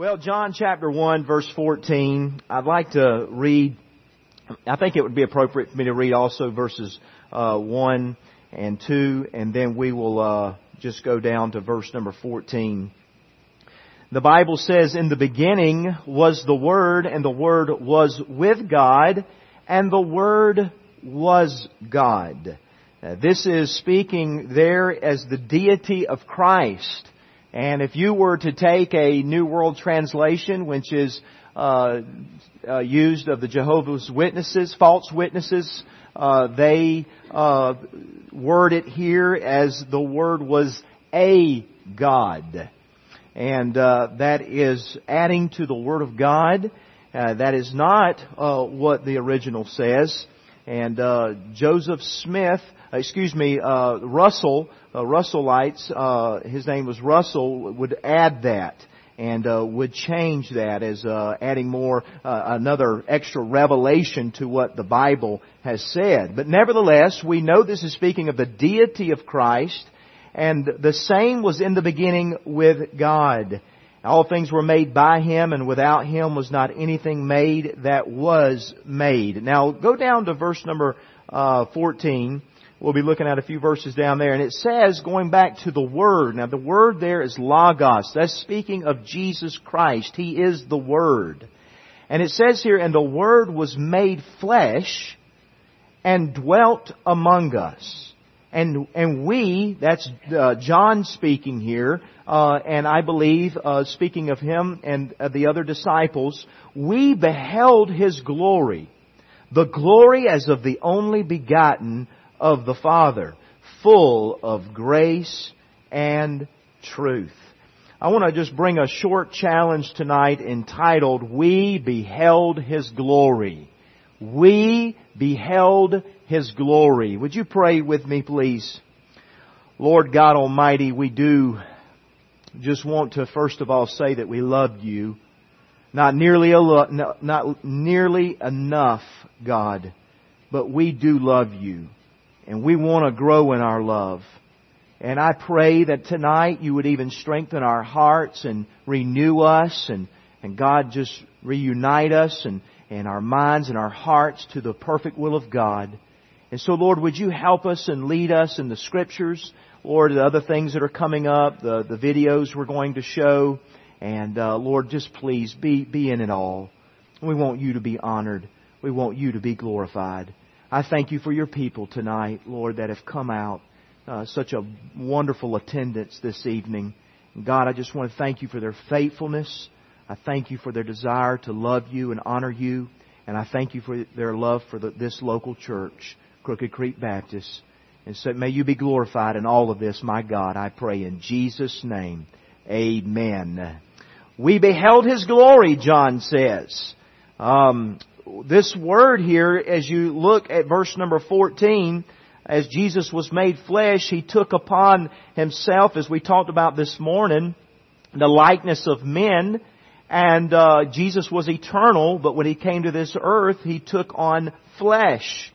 Well, John chapter 1 verse 14, I'd like to read, I think it would be appropriate for me to read also verses uh, 1 and 2, and then we will uh, just go down to verse number 14. The Bible says, In the beginning was the Word, and the Word was with God, and the Word was God. Uh, this is speaking there as the deity of Christ. And if you were to take a New World Translation, which is uh, uh, used of the Jehovah's Witnesses, false witnesses, uh, they uh, word it here as the word was a God, and uh, that is adding to the Word of God. Uh, that is not what the original says. And Joseph Smith excuse me, uh, Russell, uh, Russellites, uh, his name was Russell, would add that and uh, would change that as uh, adding more uh, another extra revelation to what the Bible has said. But nevertheless, we know this is speaking of the deity of Christ, and the same was in the beginning with God. All things were made by Him, and without Him was not anything made that was made. Now go down to verse number uh, 14. We'll be looking at a few verses down there. And it says, going back to the Word, now the Word there is Logos. That's speaking of Jesus Christ. He is the Word. And it says here, and the Word was made flesh and dwelt among us. And, and we, that's uh, John speaking here, uh, and I believe, uh, speaking of him and the other disciples, we beheld his glory. The glory as of the only begotten of the Father, full of grace and truth. I want to just bring a short challenge tonight entitled, We Beheld His Glory. We beheld His glory. Would you pray with me, please? Lord God Almighty, we do just want to first of all say that we love you. Not nearly, not nearly enough, God, but we do love you and we want to grow in our love. And I pray that tonight you would even strengthen our hearts and renew us and, and God just reunite us and, and our minds and our hearts to the perfect will of God. And so Lord, would you help us and lead us in the scriptures, Lord, the other things that are coming up, the, the videos we're going to show. And uh, Lord, just please be, be in it all. We want you to be honored. We want you to be glorified. I thank you for your people tonight, Lord, that have come out. Uh, such a wonderful attendance this evening. God, I just want to thank you for their faithfulness. I thank you for their desire to love you and honor you. And I thank you for their love for the, this local church, Crooked Creek Baptist. And so may you be glorified in all of this, my God, I pray in Jesus' name. Amen. We beheld His glory, John says. Um, this word here, as you look at verse number 14, as Jesus was made flesh, He took upon Himself, as we talked about this morning, the likeness of men, and uh, Jesus was eternal, but when He came to this earth, He took on flesh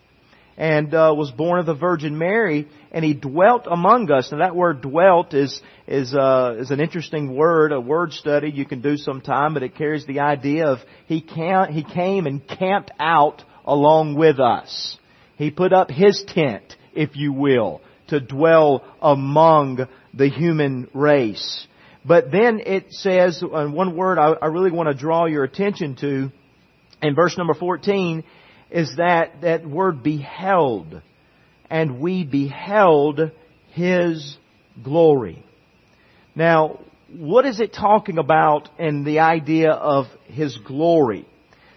and uh, was born of the Virgin Mary, and he dwelt among us. Now that word "dwelt" is is uh, is an interesting word, a word study you can do sometime, but it carries the idea of he can he came and camped out along with us. He put up his tent, if you will, to dwell among the human race. But then it says, uh, one word I, I really want to draw your attention to, in verse number 14, is that, that word beheld. And we beheld His glory. Now, what is it talking about in the idea of His glory?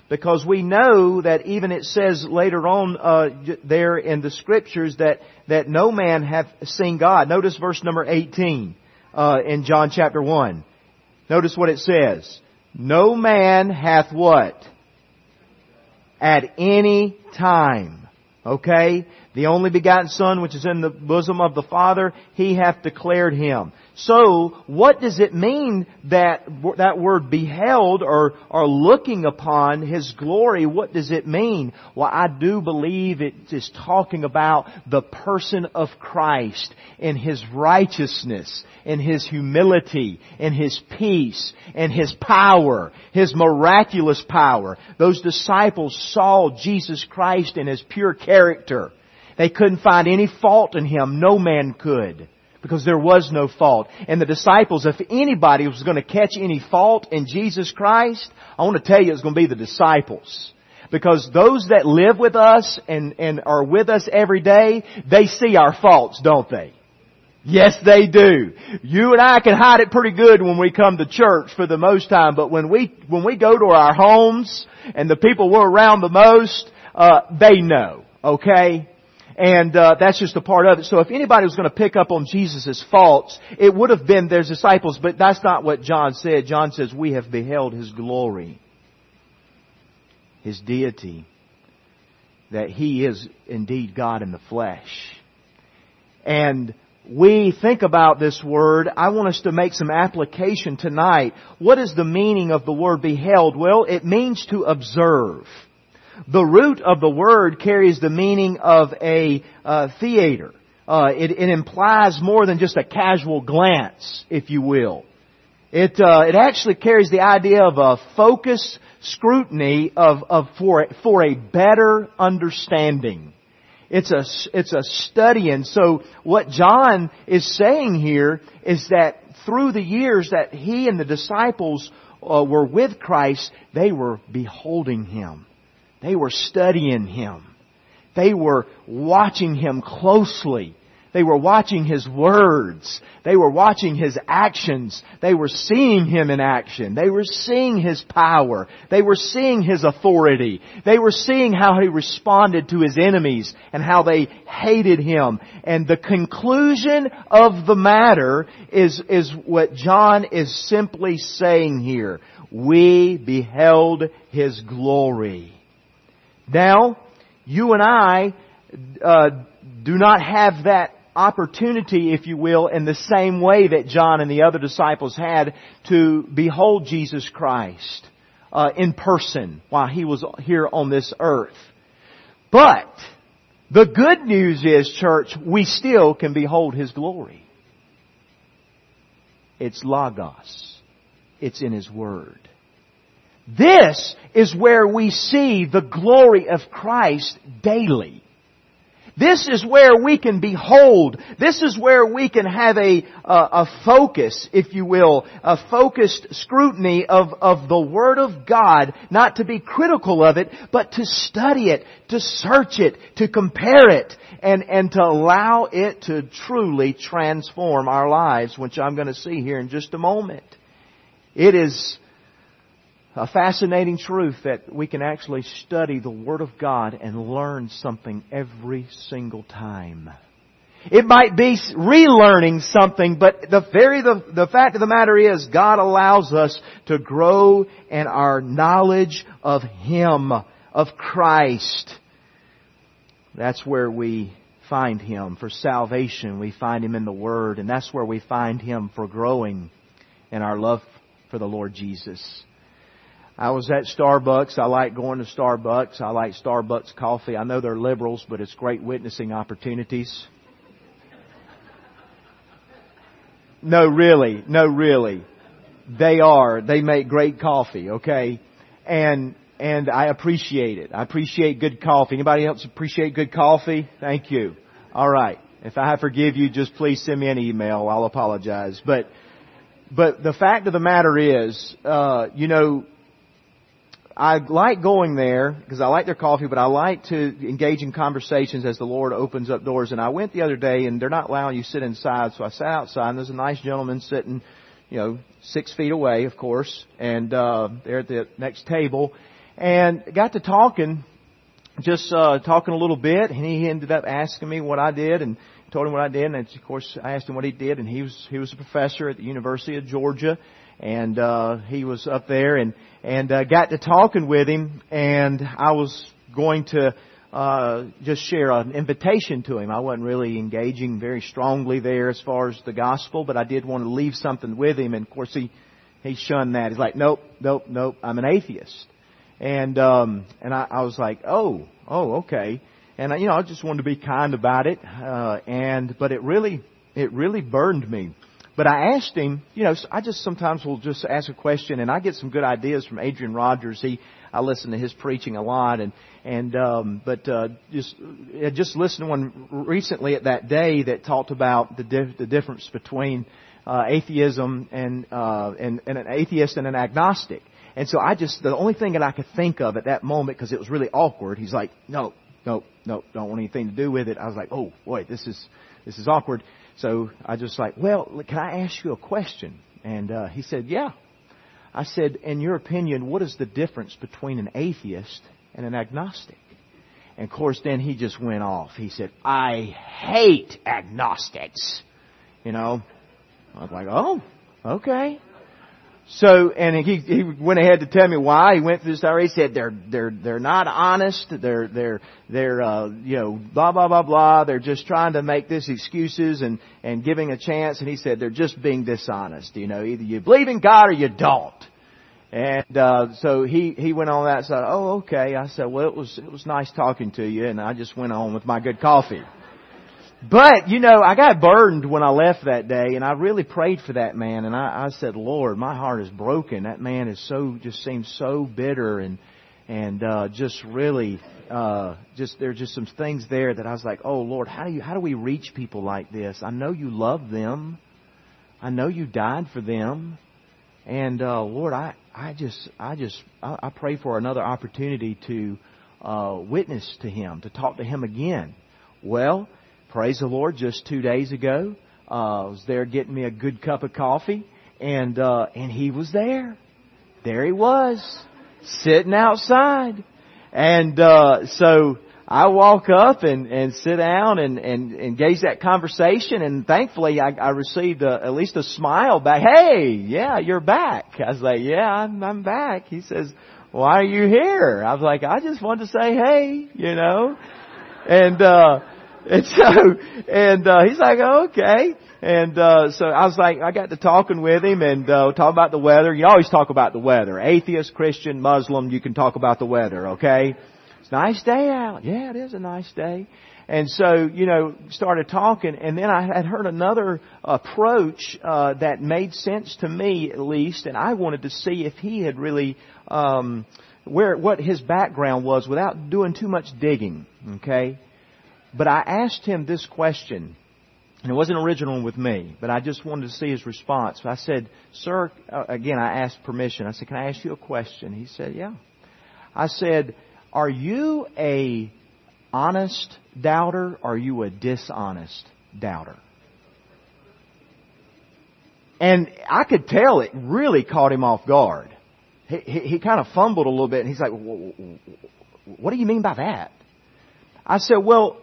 Because we know that even it says later on uh, there in the scriptures that that no man hath seen God. Notice verse number eighteen uh, in John chapter one. Notice what it says. No man hath what at any time. Okay? The only begotten Son which is in the bosom of the Father, He hath declared Him. So, what does it mean that that word beheld or, or looking upon His glory? What does it mean? Well, I do believe it is talking about the person of Christ in His righteousness, in His humility, in His peace, in His power, His miraculous power. Those disciples saw Jesus Christ in His pure character. They couldn't find any fault in Him. No man could because there was no fault. And the disciples, if anybody was going to catch any fault in Jesus Christ, I want to tell you it's going to be the disciples. Because those that live with us and, and are with us every day, they see our faults, don't they? Yes, they do. You and I can hide it pretty good when we come to church for the most time, but when we, when we go to our homes and the people we're around the most, uh, they know. Okay? And uh, that's just a part of it. So if anybody was going to pick up on Jesus' faults, it would have been their disciples, but that's not what John said. John says, we have beheld His glory, His deity, that He is indeed God in the flesh. And we think about this word, I want us to make some application tonight. What is the meaning of the word beheld? Well, it means to observe. The root of the word carries the meaning of a uh, theater. Uh, it, it, implies more than just a casual glance, if you will. It uh, it actually carries the idea of a focused scrutiny of, of for for a better understanding. It's a it's a study, and so what John is saying here is that through the years that he and the disciples uh, were with Christ, they were beholding him. They were studying Him. They were watching Him closely. They were watching His words. They were watching His actions. They were seeing Him in action. They were seeing His power. They were seeing His authority. They were seeing how He responded to His enemies and how they hated Him. And the conclusion of the matter is, is what John is simply saying here. We beheld His glory. Now, you and I uh, do not have that opportunity, if you will, in the same way that John and the other disciples had to behold Jesus Christ uh, in person while he was here on this earth. But the good news is, church, we still can behold His glory. It's Logos. It's in His Word. This is where we see the glory of Christ daily. This is where we can behold. This is where we can have a, a, focus, if you will, a focused scrutiny of, of the Word of God, not to be critical of it, but to study it, to search it, to compare it, and, and to allow it to truly transform our lives, which I'm going to see here in just a moment. It is a fascinating truth that we can actually study the Word of God and learn something every single time. It might be relearning something, but the very the, the fact of the matter is God allows us to grow in our knowledge of Him, of Christ. That's where we find Him for salvation. We find Him in the Word, and that's where we find Him for growing in our love for the Lord Jesus. I was at Starbucks. I like going to Starbucks. I like Starbucks coffee. I know they're liberals, but it's great witnessing opportunities. No, really. No, really. They are. They make great coffee, okay? And, and I appreciate it. I appreciate good coffee. Anybody else appreciate good coffee? Thank you. Alright. If I forgive you, just please send me an email. I'll apologize. But, but the fact of the matter is, uh, you know, I like going there because I like their coffee, but I like to engage in conversations as the Lord opens up doors. And I went the other day and they're not allowing you sit inside, so I sat outside and there's a nice gentleman sitting, you know, six feet away, of course, and, uh, they're at the next table. And got to talking, just, uh, talking a little bit and he ended up asking me what I did and told him what I did. And of course I asked him what he did and he was, he was a professor at the University of Georgia and uh, he was up there and and uh, got to talking with him, and I was going to uh, just share an invitation to him. I wasn't really engaging very strongly there as far as the gospel, but I did want to leave something with him. And of course, he he shunned that. He's like, nope, nope, nope. I'm an atheist. And um, and I, I was like, oh, oh, okay. And I, you know, I just wanted to be kind about it. Uh, and but it really it really burned me. But I asked him, you know, I just sometimes will just ask a question, and I get some good ideas from Adrian Rogers. He, I listen to his preaching a lot, and and um, but uh, just just listened to one recently at that day that talked about the dif- the difference between uh, atheism and, uh, and and an atheist and an agnostic. And so I just the only thing that I could think of at that moment because it was really awkward. He's like, no, no, no, don't want anything to do with it. I was like, oh boy, this is this is awkward. So I just like, well, can I ask you a question? And uh, he said, yeah. I said, in your opinion, what is the difference between an atheist and an agnostic? And of course, then he just went off. He said, I hate agnostics. You know, I was like, oh, okay. So, and he, he went ahead to tell me why. He went through this story. He said they're, they're, they're not honest. They're, they're, they're, uh, you know, blah, blah, blah, blah. They're just trying to make this excuses and, and giving a chance. And he said they're just being dishonest. You know, either you believe in God or you don't. And, uh, so he, he went on that side. Oh, okay. I said, well, it was, it was nice talking to you. And I just went on with my good coffee. But, you know, I got burdened when I left that day and I really prayed for that man and I, I said, Lord, my heart is broken. That man is so, just seems so bitter and, and, uh, just really, uh, just, there's just some things there that I was like, oh Lord, how do you, how do we reach people like this? I know you love them. I know you died for them. And, uh, Lord, I, I just, I just, I, I pray for another opportunity to, uh, witness to him, to talk to him again. Well, praise the Lord, just two days ago, uh, was there getting me a good cup of coffee, and uh, and he was there. There he was, sitting outside, and uh, so I walk up and and sit down and and engage that conversation, and thankfully I, I received a, at least a smile back. Hey, yeah, you're back. I was like, yeah, I'm, I'm back. He says, why are you here? I was like, I just wanted to say hey, you know, and. uh and so, and uh, he's like, okay. And uh, so I was like, I got to talking with him and uh, talk about the weather. You always talk about the weather. Atheist, Christian, Muslim, you can talk about the weather. Okay, it's a nice day out. Yeah, it is a nice day. And so, you know, started talking, and then I had heard another approach uh, that made sense to me, at least, and I wanted to see if he had really um, where what his background was without doing too much digging. Okay, but I asked him this question, and it wasn't original with me, but I just wanted to see his response. I said, Sir, uh, again, I asked permission. I said, Can I ask you a question? He said, Yeah. I said, Are you a honest doubter or are you a dishonest doubter? And I could tell it really caught him off guard. He, he, he kind of fumbled a little bit and he's like, What do you mean by that? I said, Well,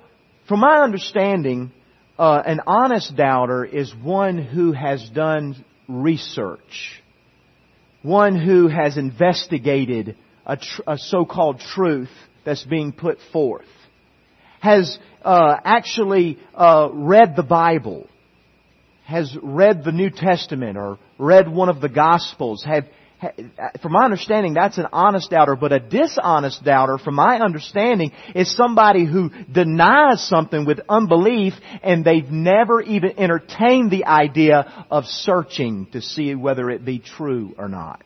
from my understanding, uh, an honest doubter is one who has done research, one who has investigated a, tr- a so-called truth that's being put forth, has uh, actually uh, read the Bible, has read the New Testament or read one of the Gospels, have from my understanding, that's an honest doubter, but a dishonest doubter, from my understanding, is somebody who denies something with unbelief and they've never even entertained the idea of searching to see whether it be true or not.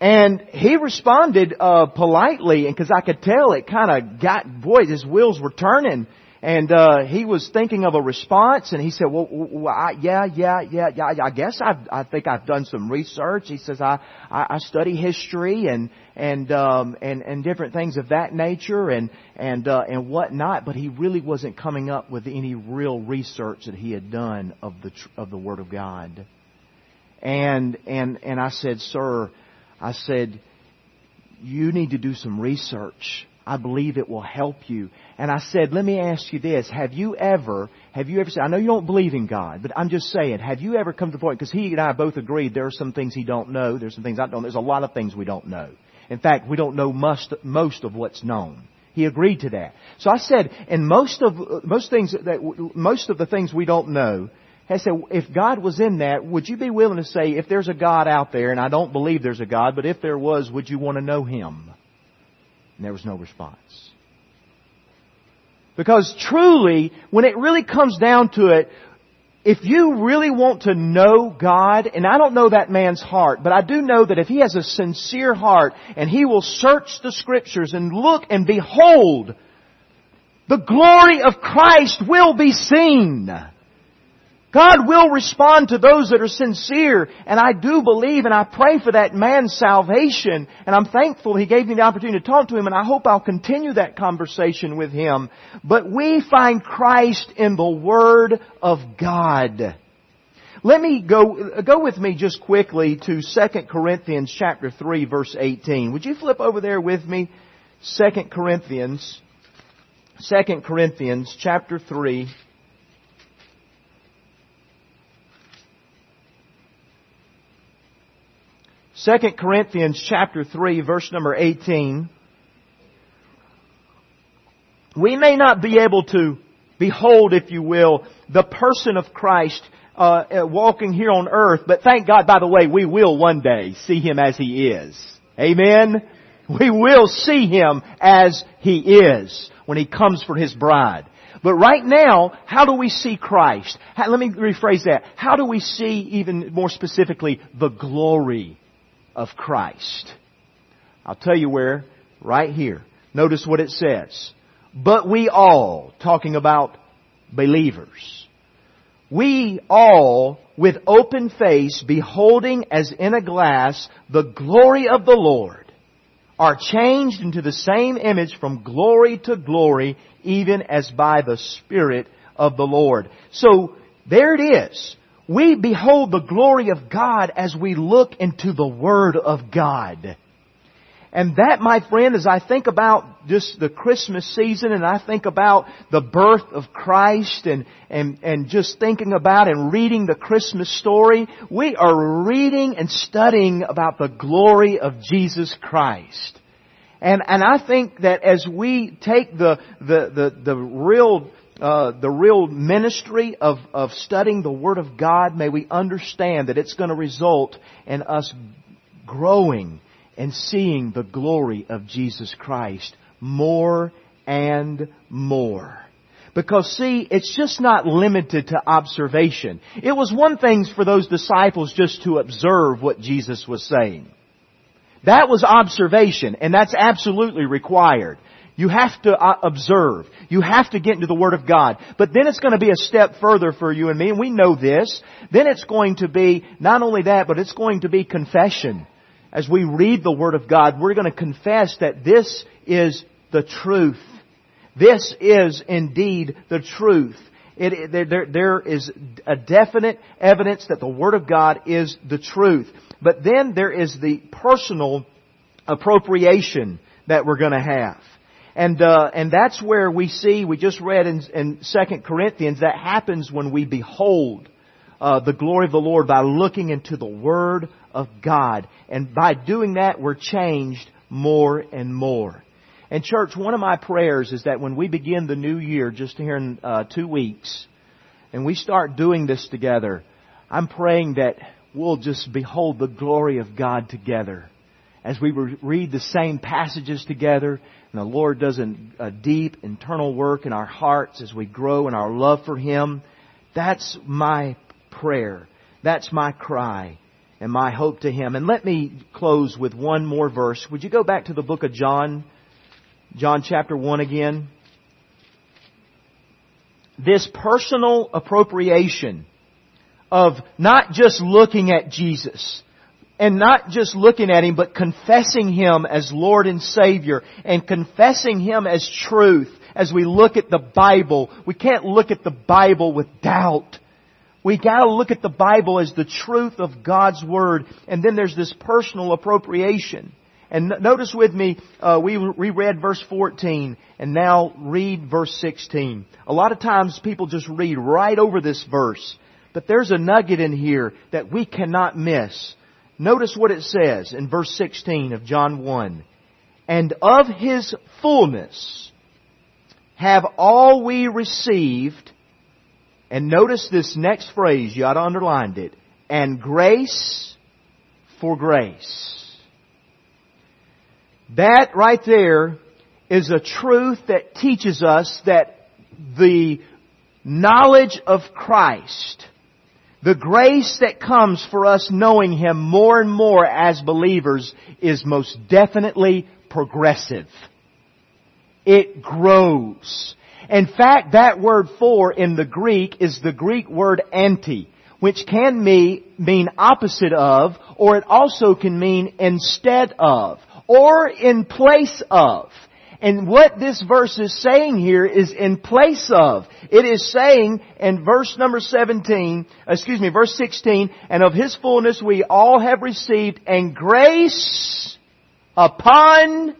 And he responded uh, politely, and because I could tell it kind of got, boy, his wheels were turning and uh, he was thinking of a response, and he said, "Well, well I, yeah, yeah, yeah, yeah. I guess I've, I think I've done some research." He says, "I, I, I study history and and um, and and different things of that nature and and uh, and whatnot." But he really wasn't coming up with any real research that he had done of the of the Word of God. And and and I said, "Sir," I said, "You need to do some research." I believe it will help you. And I said, let me ask you this. Have you ever, have you ever said, I know you don't believe in God, but I'm just saying, have you ever come to the point, because he and I both agreed there are some things he don't know, there's some things I don't, there's a lot of things we don't know. In fact, we don't know most, most of what's known. He agreed to that. So I said, and most of, most things that, most of the things we don't know, I said, if God was in that, would you be willing to say, if there's a God out there, and I don't believe there's a God, but if there was, would you want to know Him? And there was no response. Because truly, when it really comes down to it, if you really want to know God, and I don't know that man's heart, but I do know that if he has a sincere heart and he will search the scriptures and look and behold, the glory of Christ will be seen. God will respond to those that are sincere, and I do believe and I pray for that man's salvation, and I'm thankful he gave me the opportunity to talk to him, and I hope I'll continue that conversation with him. But we find Christ in the Word of God. Let me go, go with me just quickly to 2 Corinthians chapter 3 verse 18. Would you flip over there with me? 2 Corinthians, 2 Corinthians chapter 3 2 Corinthians chapter 3 verse number 18. We may not be able to behold, if you will, the person of Christ uh, uh, walking here on earth, but thank God, by the way, we will one day see Him as He is. Amen? We will see Him as He is when He comes for His bride. But right now, how do we see Christ? How, let me rephrase that. How do we see, even more specifically, the glory of Christ. I'll tell you where, right here. Notice what it says. But we all, talking about believers, we all, with open face, beholding as in a glass the glory of the Lord, are changed into the same image from glory to glory, even as by the Spirit of the Lord. So, there it is we behold the glory of God as we look into the Word of God. And that, my friend, as I think about just the Christmas season and I think about the birth of Christ and, and, and just thinking about and reading the Christmas story, we are reading and studying about the glory of Jesus Christ. And, and I think that as we take the, the, the, the real uh, the real ministry of, of studying the Word of God, may we understand that it's going to result in us growing and seeing the glory of Jesus Christ more and more. Because see, it's just not limited to observation. It was one thing for those disciples just to observe what Jesus was saying. That was observation, and that's absolutely required. You have to uh, observe. You have to get into the Word of God. But then it's going to be a step further for you and me, and we know this. Then it's going to be not only that, but it's going to be confession. As we read the Word of God, we're going to confess that this is the truth. This is indeed the truth. It, there, there, there is a definite evidence that the Word of God is the truth. But then there is the personal appropriation that we're going to have. And, uh, and that's where we see, we just read in, in 2 Corinthians, that happens when we behold uh, the glory of the Lord by looking into the Word of God. And by doing that, we're changed more and more. And church, one of my prayers is that when we begin the new year, just here in uh, two weeks, and we start doing this together, I'm praying that we'll just behold the glory of God together as we read the same passages together and the Lord does a, deep internal work in our hearts as we grow in our love for Him. That's my prayer. That's my cry and my hope to Him. And let me close with one more verse. Would you go back to the book of John? John chapter 1 again. This personal appropriation of not just looking at Jesus, and not just looking at Him, but confessing Him as Lord and Savior and confessing Him as truth as we look at the Bible. We can't look at the Bible with doubt. We gotta look at the Bible as the truth of God's Word, and then there's this personal appropriation. And notice with me, uh, we reread verse 14, and now read verse 16. A lot of times people just read right over this verse, but there's a nugget in here that we cannot miss. Notice what it says in verse 16 of John 1. And of His fullness have all we received, and notice this next phrase, you ought to underline it, and grace for grace. That right there is a truth that teaches us that the knowledge of Christ, the grace that comes for us knowing Him more and more as believers is most definitely progressive. It grows. In fact, that word for in the Greek is the Greek word anti, which can mean opposite of, or it also can mean instead of, or in place of. And what this verse is saying here is in place of. It is saying in verse number 17, excuse me, verse 16, and of His fullness we all have received and grace upon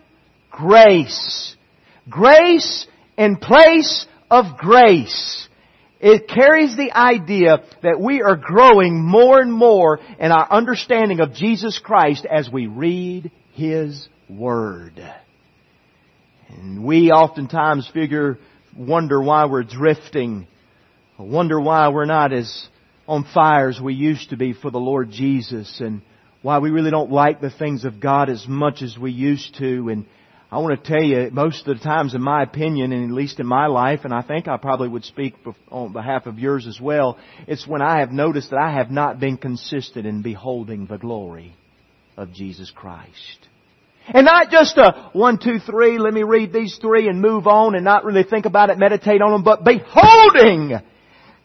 grace. Grace in place of grace. It carries the idea that we are growing more and more in our understanding of Jesus Christ as we read His Word. And we oftentimes figure, wonder why we're drifting, wonder why we're not as on fire as we used to be for the Lord Jesus, and why we really don't like the things of God as much as we used to, and I want to tell you, most of the times in my opinion, and at least in my life, and I think I probably would speak on behalf of yours as well, it's when I have noticed that I have not been consistent in beholding the glory of Jesus Christ. And not just a one, two, three, let me read these three and move on and not really think about it, meditate on them, but beholding!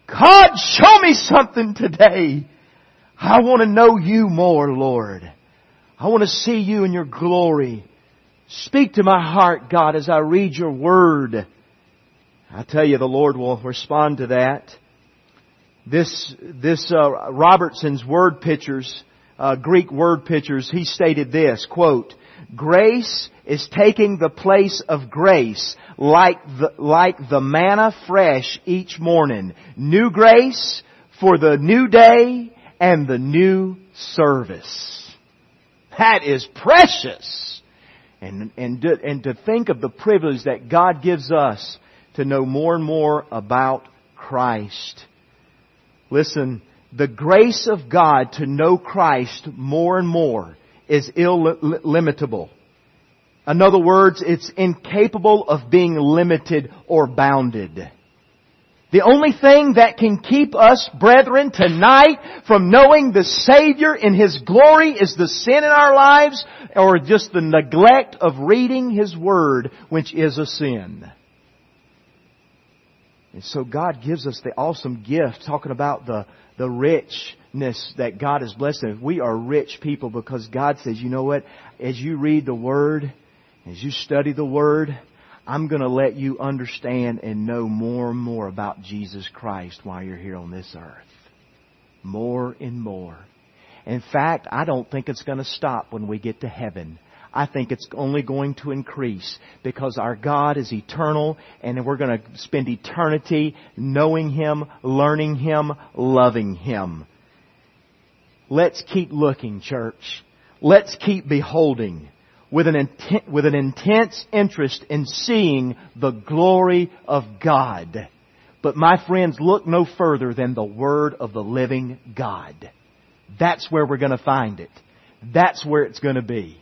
God, show me something today. I want to know you more, Lord. I want to see you in your glory. Speak to my heart, God, as I read your word. I tell you, the Lord will respond to that. This, this, uh, Robertson's word pictures, uh, Greek word pictures, he stated this, quote, Grace is taking the place of grace like the, like the manna fresh each morning. New grace for the new day and the new service. That is precious. And, and, and to think of the privilege that God gives us to know more and more about Christ. Listen, the grace of God to know Christ more and more is illimitable. In other words, it's incapable of being limited or bounded. The only thing that can keep us, brethren, tonight from knowing the Savior in His glory is the sin in our lives or just the neglect of reading His Word, which is a sin. And so God gives us the awesome gift, talking about the, the richness that God has blessed us. We are rich people because God says, you know what? As you read the Word, as you study the Word, I'm going to let you understand and know more and more about Jesus Christ while you're here on this earth. More and more. In fact, I don't think it's going to stop when we get to heaven. I think it's only going to increase because our God is eternal and we're going to spend eternity knowing Him, learning Him, loving Him. Let's keep looking, church. Let's keep beholding with an, with an intense interest in seeing the glory of God. But my friends, look no further than the Word of the living God. That's where we're going to find it. That's where it's going to be.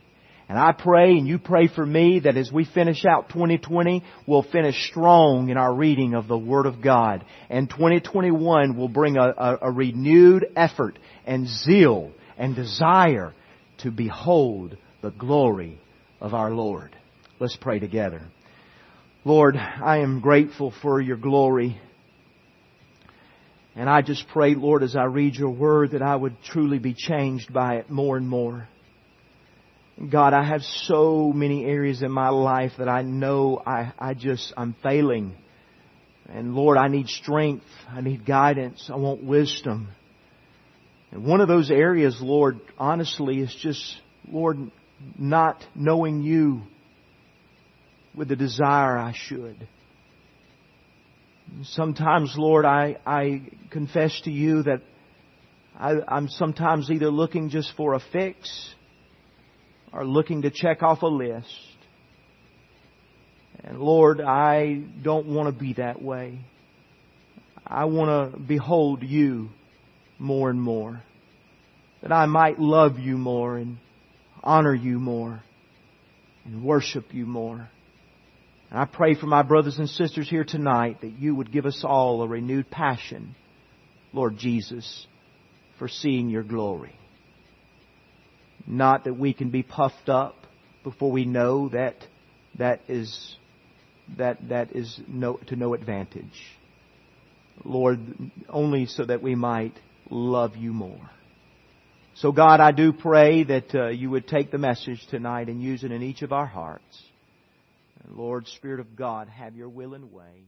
And I pray and you pray for me that as we finish out 2020, we'll finish strong in our reading of the Word of God. And 2021 will bring a, a, a renewed effort and zeal and desire to behold the glory of our Lord. Let's pray together. Lord, I am grateful for your glory. And I just pray, Lord, as I read your word, that I would truly be changed by it more and more. God, I have so many areas in my life that I know I, I just, I'm failing. And Lord, I need strength. I need guidance. I want wisdom. And one of those areas, Lord, honestly, is just, Lord, not knowing you with the desire I should. Sometimes, Lord, I, I confess to you that I, I'm sometimes either looking just for a fix or looking to check off a list. And Lord, I don't want to be that way. I want to behold you more and more. That I might love you more and honor you more and worship you more. And I pray for my brothers and sisters here tonight that you would give us all a renewed passion, Lord Jesus, for seeing your glory. Not that we can be puffed up before we know that that is that that is no, to no advantage. Lord, only so that we might love you more. So God, I do pray that uh, you would take the message tonight and use it in each of our hearts. And Lord, Spirit of God, have your will and way.